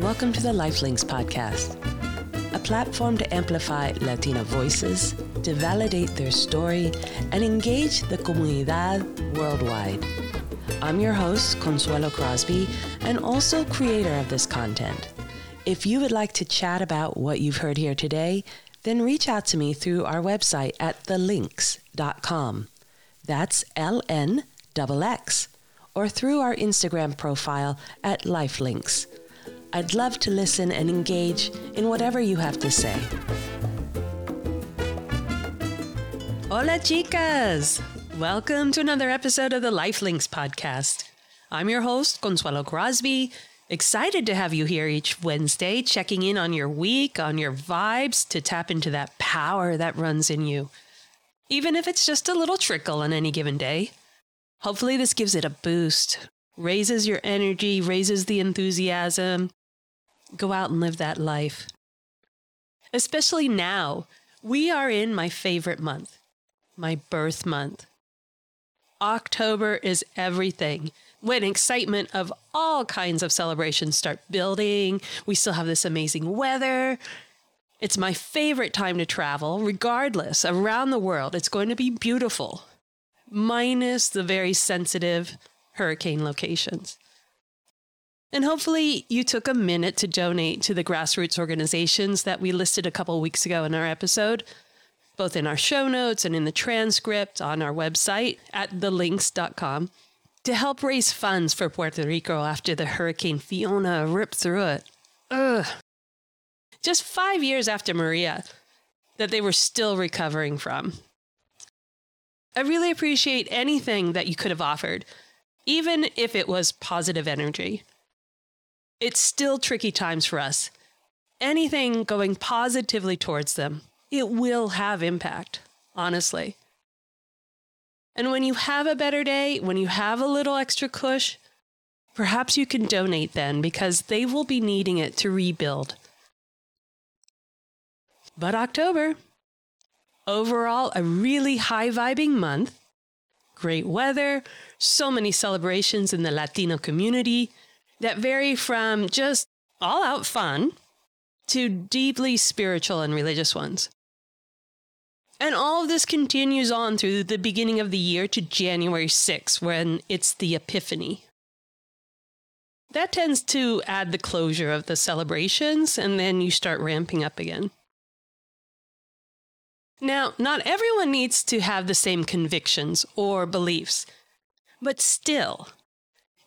Welcome to the Lifelinks podcast, a platform to amplify Latina voices, to validate their story, and engage the comunidad worldwide. I'm your host, Consuelo Crosby, and also creator of this content. If you would like to chat about what you've heard here today, then reach out to me through our website at thelnx.com. That's L N X, or through our Instagram profile at Lifelinks. I'd love to listen and engage in whatever you have to say. Hola, chicas! Welcome to another episode of the Lifelinks podcast. I'm your host, Consuelo Crosby. Excited to have you here each Wednesday, checking in on your week, on your vibes to tap into that power that runs in you. Even if it's just a little trickle on any given day. Hopefully, this gives it a boost, raises your energy, raises the enthusiasm, go out and live that life. Especially now, we are in my favorite month, my birth month. October is everything. When excitement of all kinds of celebrations start building, we still have this amazing weather. It's my favorite time to travel, regardless, around the world. It's going to be beautiful, minus the very sensitive hurricane locations. And hopefully, you took a minute to donate to the grassroots organizations that we listed a couple weeks ago in our episode, both in our show notes and in the transcript on our website at thelnx.com, to help raise funds for Puerto Rico after the Hurricane Fiona ripped through it. Ugh. Just five years after Maria, that they were still recovering from. I really appreciate anything that you could have offered, even if it was positive energy it's still tricky times for us. Anything going positively towards them, it will have impact, honestly. And when you have a better day, when you have a little extra cush, perhaps you can donate then because they will be needing it to rebuild. But October, overall, a really high vibing month. Great weather, so many celebrations in the Latino community, that vary from just all out fun to deeply spiritual and religious ones. And all of this continues on through the beginning of the year to January 6th, when it's the Epiphany. That tends to add the closure of the celebrations, and then you start ramping up again. Now, not everyone needs to have the same convictions or beliefs, but still,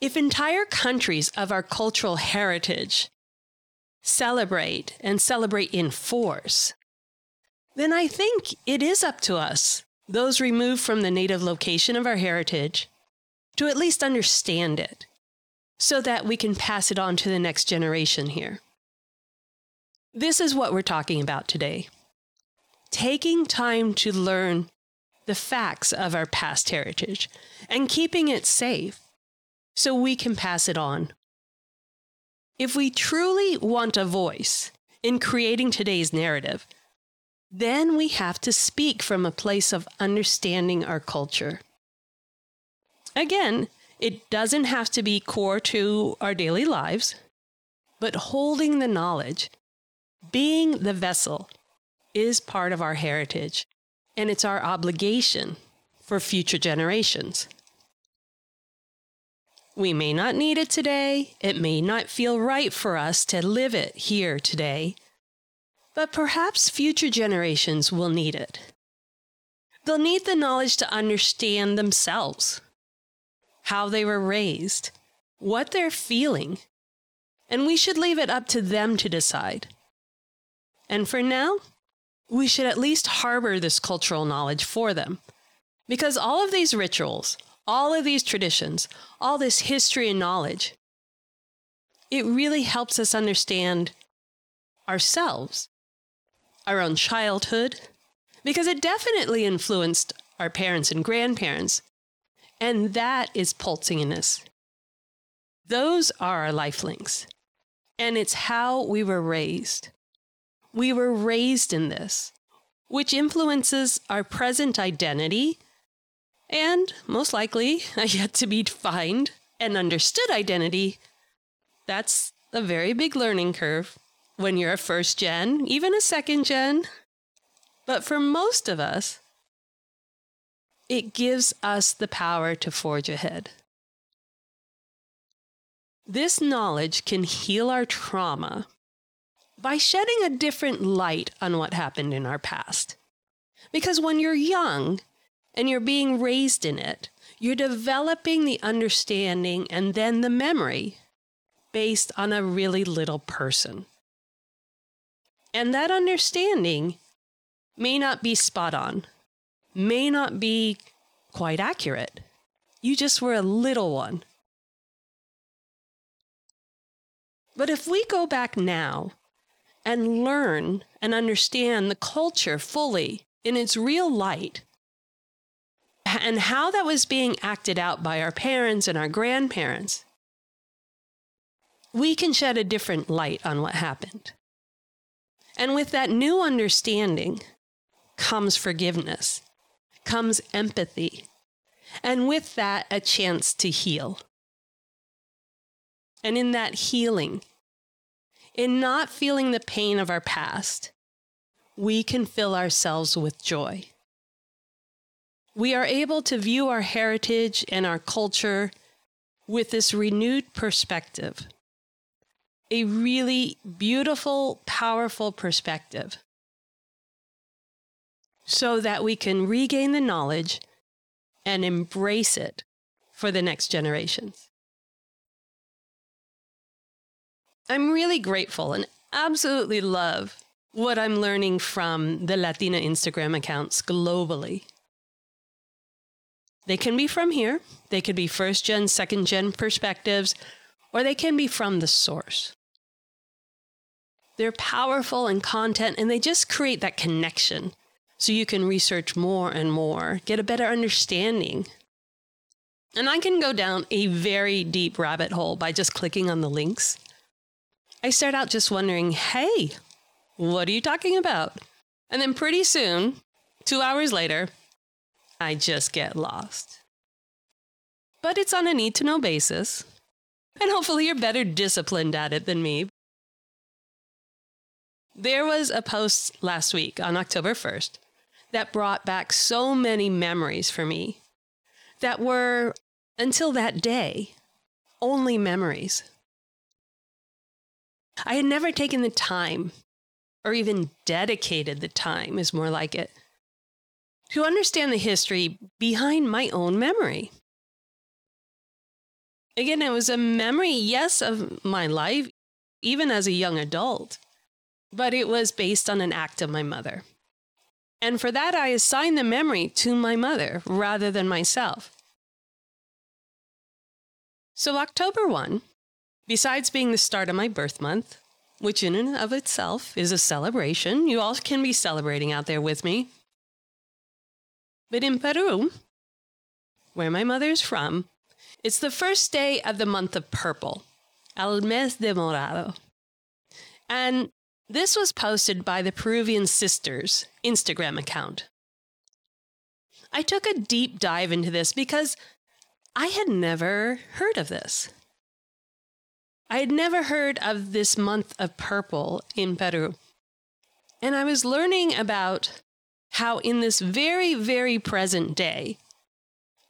if entire countries of our cultural heritage celebrate and celebrate in force, then I think it is up to us, those removed from the native location of our heritage, to at least understand it so that we can pass it on to the next generation here. This is what we're talking about today. Taking time to learn the facts of our past heritage and keeping it safe so we can pass it on. If we truly want a voice in creating today's narrative, then we have to speak from a place of understanding our culture. Again, it doesn't have to be core to our daily lives, but holding the knowledge, being the vessel, is part of our heritage, and it's our obligation for future generations. We may not need it today. It may not feel right for us to live it here today. But perhaps future generations will need it. They'll need the knowledge to understand themselves, how they were raised, what they're feeling, and we should leave it up to them to decide. And for now, we should at least harbor this cultural knowledge for them. Because all of these rituals, all of these traditions, all this history and knowledge, it really helps us understand ourselves, our own childhood, because it definitely influenced our parents and grandparents. And that is pulsing in us. Those are our life links. And it's how we were raised. We were raised in this, which influences our present identity and most likely a yet to be defined and understood identity. That's a very big learning curve when you're a first gen, even a second gen. But for most of us, it gives us the power to forge ahead. This knowledge can heal our trauma by shedding a different light on what happened in our past. Because when you're young and you're being raised in it, you're developing the understanding and then the memory based on a really little person. And that understanding may not be spot on, may not be quite accurate. You just were a little one. But if we go back now and learn and understand the culture fully in its real light, and how that was being acted out by our parents and our grandparents, we can shed a different light on what happened. And with that new understanding comes forgiveness, comes empathy, and with that, a chance to heal. And in that healing, in not feeling the pain of our past, we can fill ourselves with joy. We are able to view our heritage and our culture with this renewed perspective. A really beautiful, powerful perspective. So that we can regain the knowledge and embrace it for the next generations. I'm really grateful and absolutely love what I'm learning from the Latina Instagram accounts globally. They can be from here, they could be first gen, second gen perspectives, or they can be from the source. They're powerful in content and they just create that connection so you can research more and more, get a better understanding. And I can go down a very deep rabbit hole by just clicking on the links. I start out just wondering, hey, what are you talking about? And then pretty soon, two hours later, I just get lost. But it's on a need to know basis. And hopefully you're better disciplined at it than me. There was a post last week on October 1st that brought back so many memories for me that were, until that day, only memories. I had never taken the time, or even dedicated the time, is more like it, to understand the history behind my own memory. Again, it was a memory, yes, of my life, even as a young adult, but it was based on an act of my mother. And for that, I assigned the memory to my mother rather than myself. So, October 1 Besides being the start of my birth month, which in and of itself is a celebration, you all can be celebrating out there with me. But in Peru, where my mother is from, it's the first day of the month of purple, El Mes de Morado. And this was posted by the Peruvian Sisters Instagram account. I took a deep dive into this because I had never heard of this. I had never heard of this month of purple in Peru. And I was learning about how, in this very, very present day,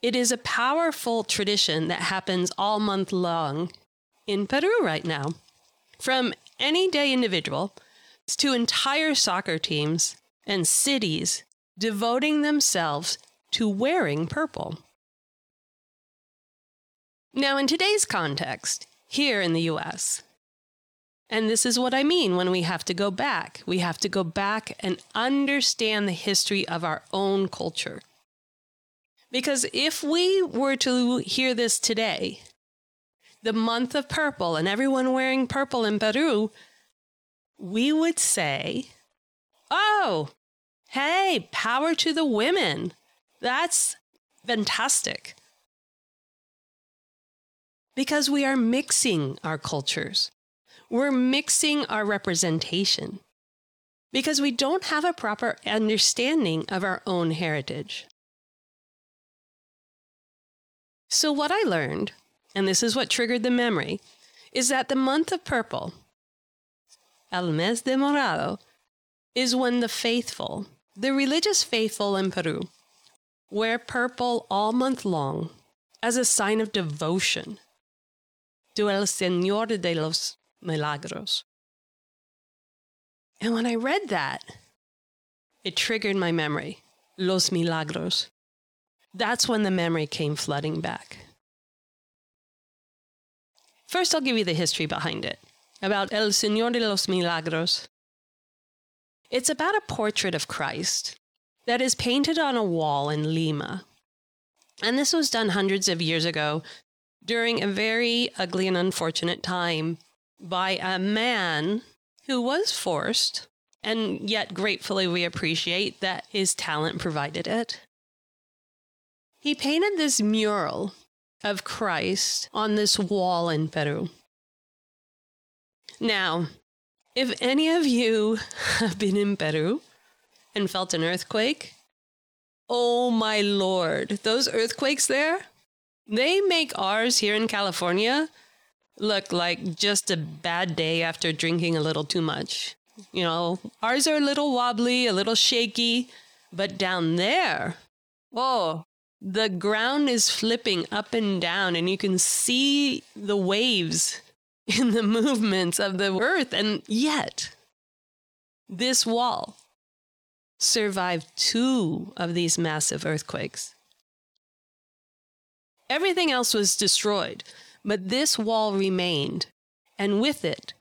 it is a powerful tradition that happens all month long in Peru right now. From any day individual to entire soccer teams and cities devoting themselves to wearing purple. Now, in today's context, here in the US. And this is what I mean when we have to go back. We have to go back and understand the history of our own culture. Because if we were to hear this today, the month of purple and everyone wearing purple in Peru, we would say, oh, hey, power to the women. That's fantastic because we are mixing our cultures. We're mixing our representation because we don't have a proper understanding of our own heritage. So, what I learned, and this is what triggered the memory, is that the month of purple, El mes de morado, is when the faithful, the religious faithful in Peru, wear purple all month long as a sign of devotion to El Señor de los Milagros. And when I read that, it triggered my memory. Los Milagros. That's when the memory came flooding back. First, I'll give you the history behind it about El Señor de los Milagros. It's about a portrait of Christ that is painted on a wall in Lima. And this was done hundreds of years ago during a very ugly and unfortunate time by a man who was forced, and yet gratefully we appreciate that his talent provided it. He painted this mural of Christ on this wall in Peru. Now, if any of you have been in Peru and felt an earthquake, oh my lord, those earthquakes there, they make ours here in California look like just a bad day after drinking a little too much. You know, ours are a little wobbly, a little shaky, but down there, oh, the ground is flipping up and down, and you can see the waves in the movements of the earth. And yet, this wall survived two of these massive earthquakes. Everything else was destroyed, but this wall remained, and with it,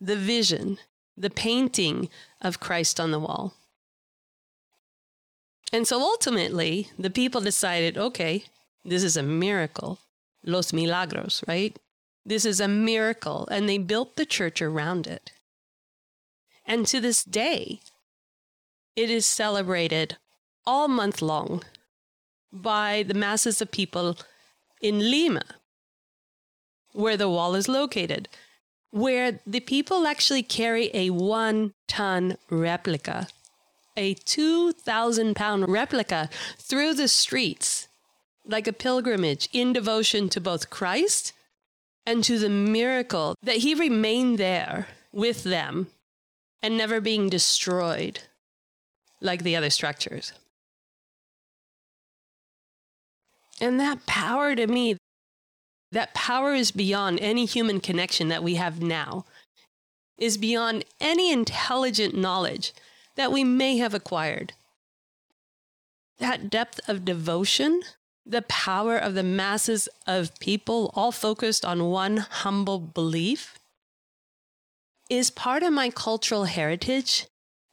the vision, the painting of Christ on the wall. And so ultimately, the people decided okay, this is a miracle. Los milagros, right? This is a miracle. And they built the church around it. And to this day, it is celebrated all month long by the masses of people in Lima, where the wall is located, where the people actually carry a one ton replica, a 2,000 pound replica through the streets, like a pilgrimage in devotion to both Christ and to the miracle that he remained there with them and never being destroyed like the other structures. And that power to me, that power is beyond any human connection that we have now, is beyond any intelligent knowledge that we may have acquired. That depth of devotion, the power of the masses of people all focused on one humble belief, is part of my cultural heritage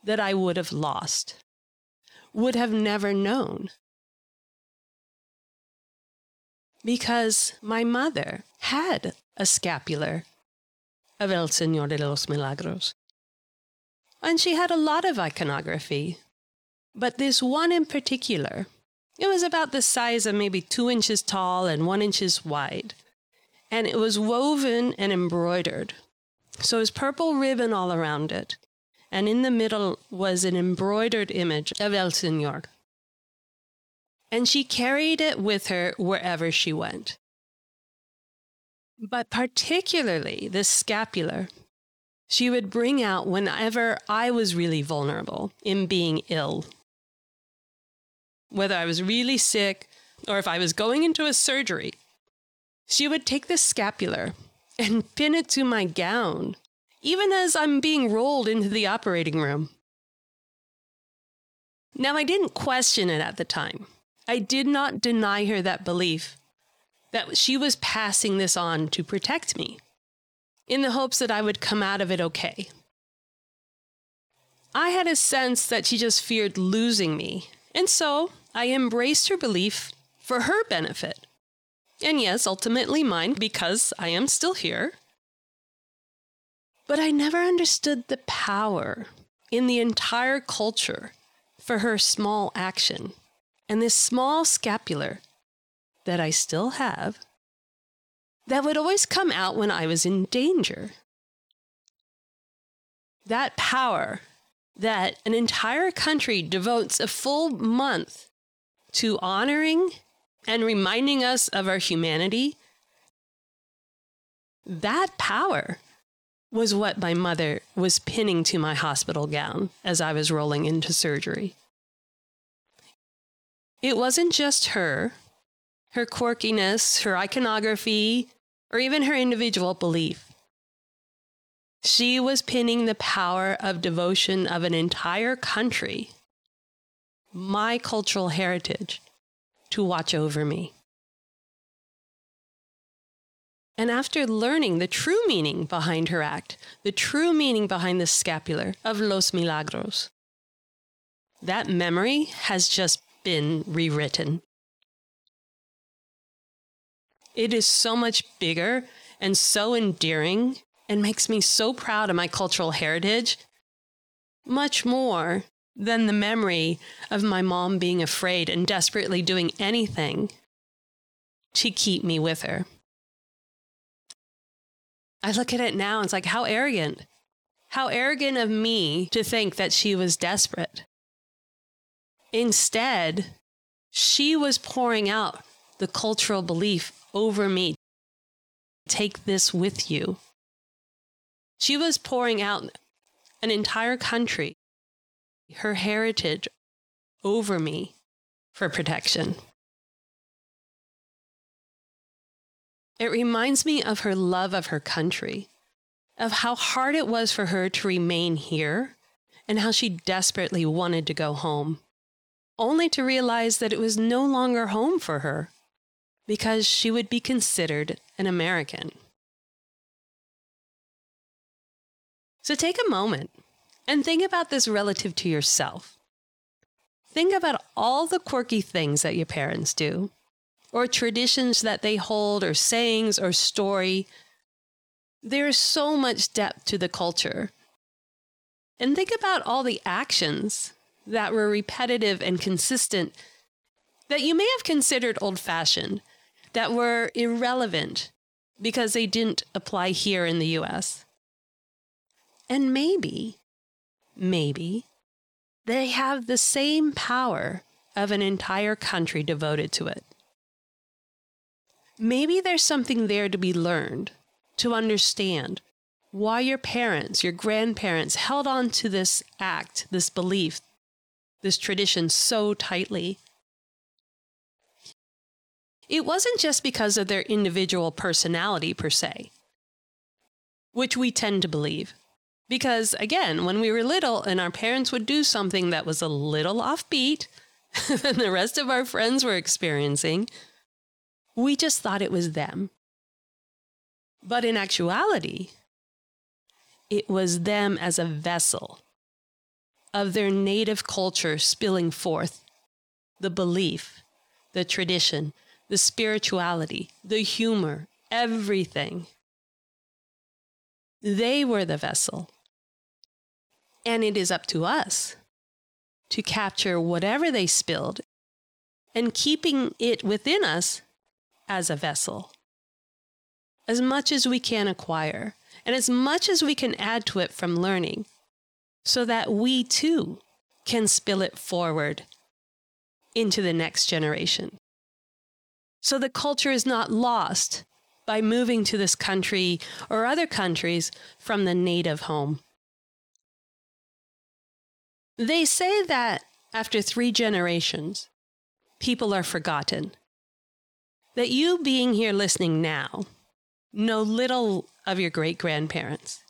that I would have lost, would have never known. Because my mother had a scapular of El Señor de los Milagros. And she had a lot of iconography. But this one in particular, it was about the size of maybe two inches tall and one inches wide. And it was woven and embroidered. So it was purple ribbon all around it and in the middle was an embroidered image of El Señor. And she carried it with her wherever she went. But particularly the scapular, she would bring out whenever I was really vulnerable in being ill. Whether I was really sick or if I was going into a surgery, she would take the scapular and pin it to my gown even as I'm being rolled into the operating room. Now, I didn't question it at the time. I did not deny her that belief that she was passing this on to protect me in the hopes that I would come out of it okay. I had a sense that she just feared losing me, and so I embraced her belief for her benefit. And yes, ultimately mine, because I am still here but I never understood the power in the entire culture for her small action. And this small scapular that I still have that would always come out when I was in danger. That power that an entire country devotes a full month to honoring and reminding us of our humanity That power was what my mother was pinning to my hospital gown as I was rolling into surgery. It wasn't just her, her quirkiness, her iconography, or even her individual belief. She was pinning the power of devotion of an entire country, my cultural heritage, to watch over me. And after learning the true meaning behind her act, the true meaning behind the scapular of Los Milagros, that memory has just been rewritten. It is so much bigger and so endearing and makes me so proud of my cultural heritage, much more than the memory of my mom being afraid and desperately doing anything to keep me with her. I look at it now and it's like, how arrogant. How arrogant of me to think that she was desperate. Instead, she was pouring out the cultural belief over me. Take this with you. She was pouring out an entire country, her heritage, over me for protection. It reminds me of her love of her country, of how hard it was for her to remain here, and how she desperately wanted to go home, only to realize that it was no longer home for her because she would be considered an American. So take a moment and think about this relative to yourself. Think about all the quirky things that your parents do or traditions that they hold, or sayings, or story. There's so much depth to the culture. And think about all the actions that were repetitive and consistent that you may have considered old fashioned, that were irrelevant because they didn't apply here in the US. And maybe, maybe, they have the same power of an entire country devoted to it maybe there's something there to be learned, to understand why your parents, your grandparents held on to this act, this belief, this tradition so tightly. It wasn't just because of their individual personality per se, which we tend to believe. Because again, when we were little and our parents would do something that was a little offbeat than the rest of our friends were experiencing, we just thought it was them. But in actuality, it was them as a vessel of their native culture spilling forth the belief, the tradition, the spirituality, the humor, everything. They were the vessel. And it is up to us to capture whatever they spilled and keeping it within us as a vessel. As much as we can acquire, and as much as we can add to it from learning, so that we too can spill it forward into the next generation. So the culture is not lost by moving to this country or other countries from the native home. They say that after three generations, people are forgotten that you being here listening now know little of your great grandparents.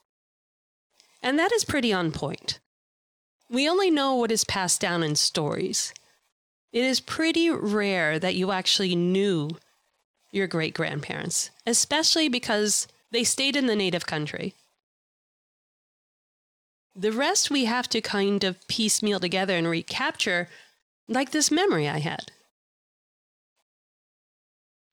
And that is pretty on point. We only know what is passed down in stories. It is pretty rare that you actually knew your great grandparents, especially because they stayed in the native country. The rest we have to kind of piecemeal together and recapture, like this memory I had.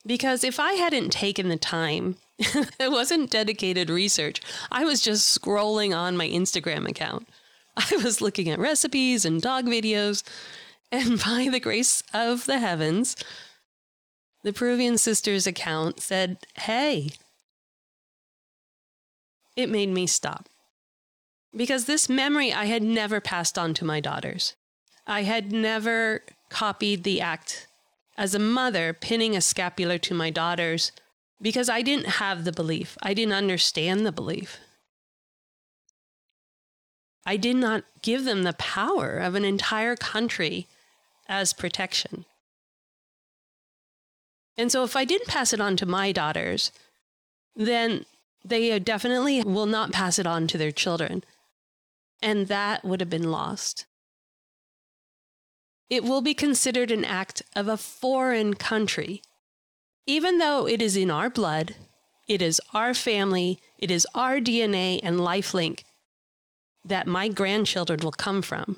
Because if I hadn't taken the time, it wasn't dedicated research. I was just scrolling on my Instagram account. I was looking at recipes and dog videos, and by the grace of the heavens, the Peruvian Sisters account said, Hey, it made me stop. Because this memory I had never passed on to my daughters. I had never copied the act as a mother pinning a scapular to my daughters because I didn't have the belief. I didn't understand the belief. I did not give them the power of an entire country as protection. And so, if I didn't pass it on to my daughters, then they definitely will not pass it on to their children. And that would have been lost. It will be considered an act of a foreign country. Even though it is in our blood, it is our family, it is our DNA and life link that my grandchildren will come from,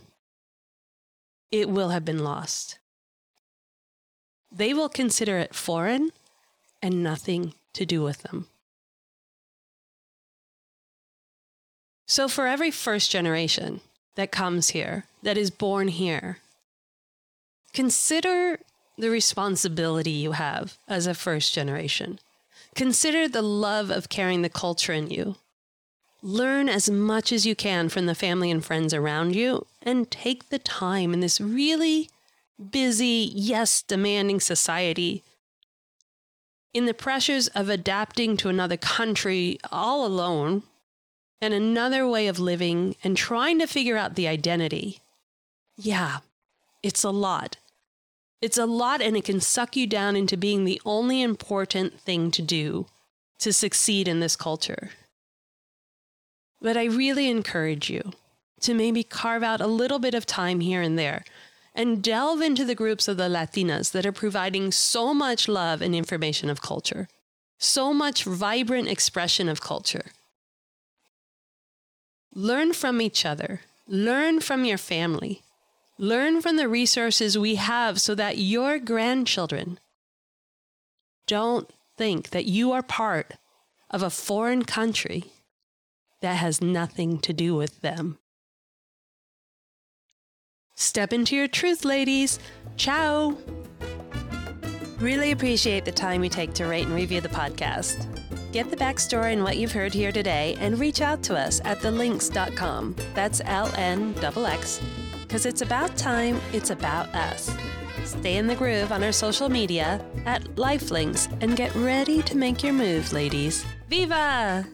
it will have been lost. They will consider it foreign and nothing to do with them. So, for every first generation that comes here, that is born here, consider the responsibility you have as a first generation. Consider the love of carrying the culture in you. Learn as much as you can from the family and friends around you and take the time in this really busy, yes, demanding society. In the pressures of adapting to another country all alone and another way of living and trying to figure out the identity. Yeah, it's a lot. It's a lot and it can suck you down into being the only important thing to do to succeed in this culture. But I really encourage you to maybe carve out a little bit of time here and there and delve into the groups of the Latinas that are providing so much love and information of culture, so much vibrant expression of culture. Learn from each other, learn from your family, learn from the resources we have so that your grandchildren don't think that you are part of a foreign country that has nothing to do with them. Step into your truth, ladies. Ciao. Really appreciate the time you take to rate and review the podcast. Get the backstory and what you've heard here today and reach out to us at thelnx.com. That's L N X, because it's about time, it's about us. Stay in the groove on our social media at Lifelinks and get ready to make your move, ladies. Viva!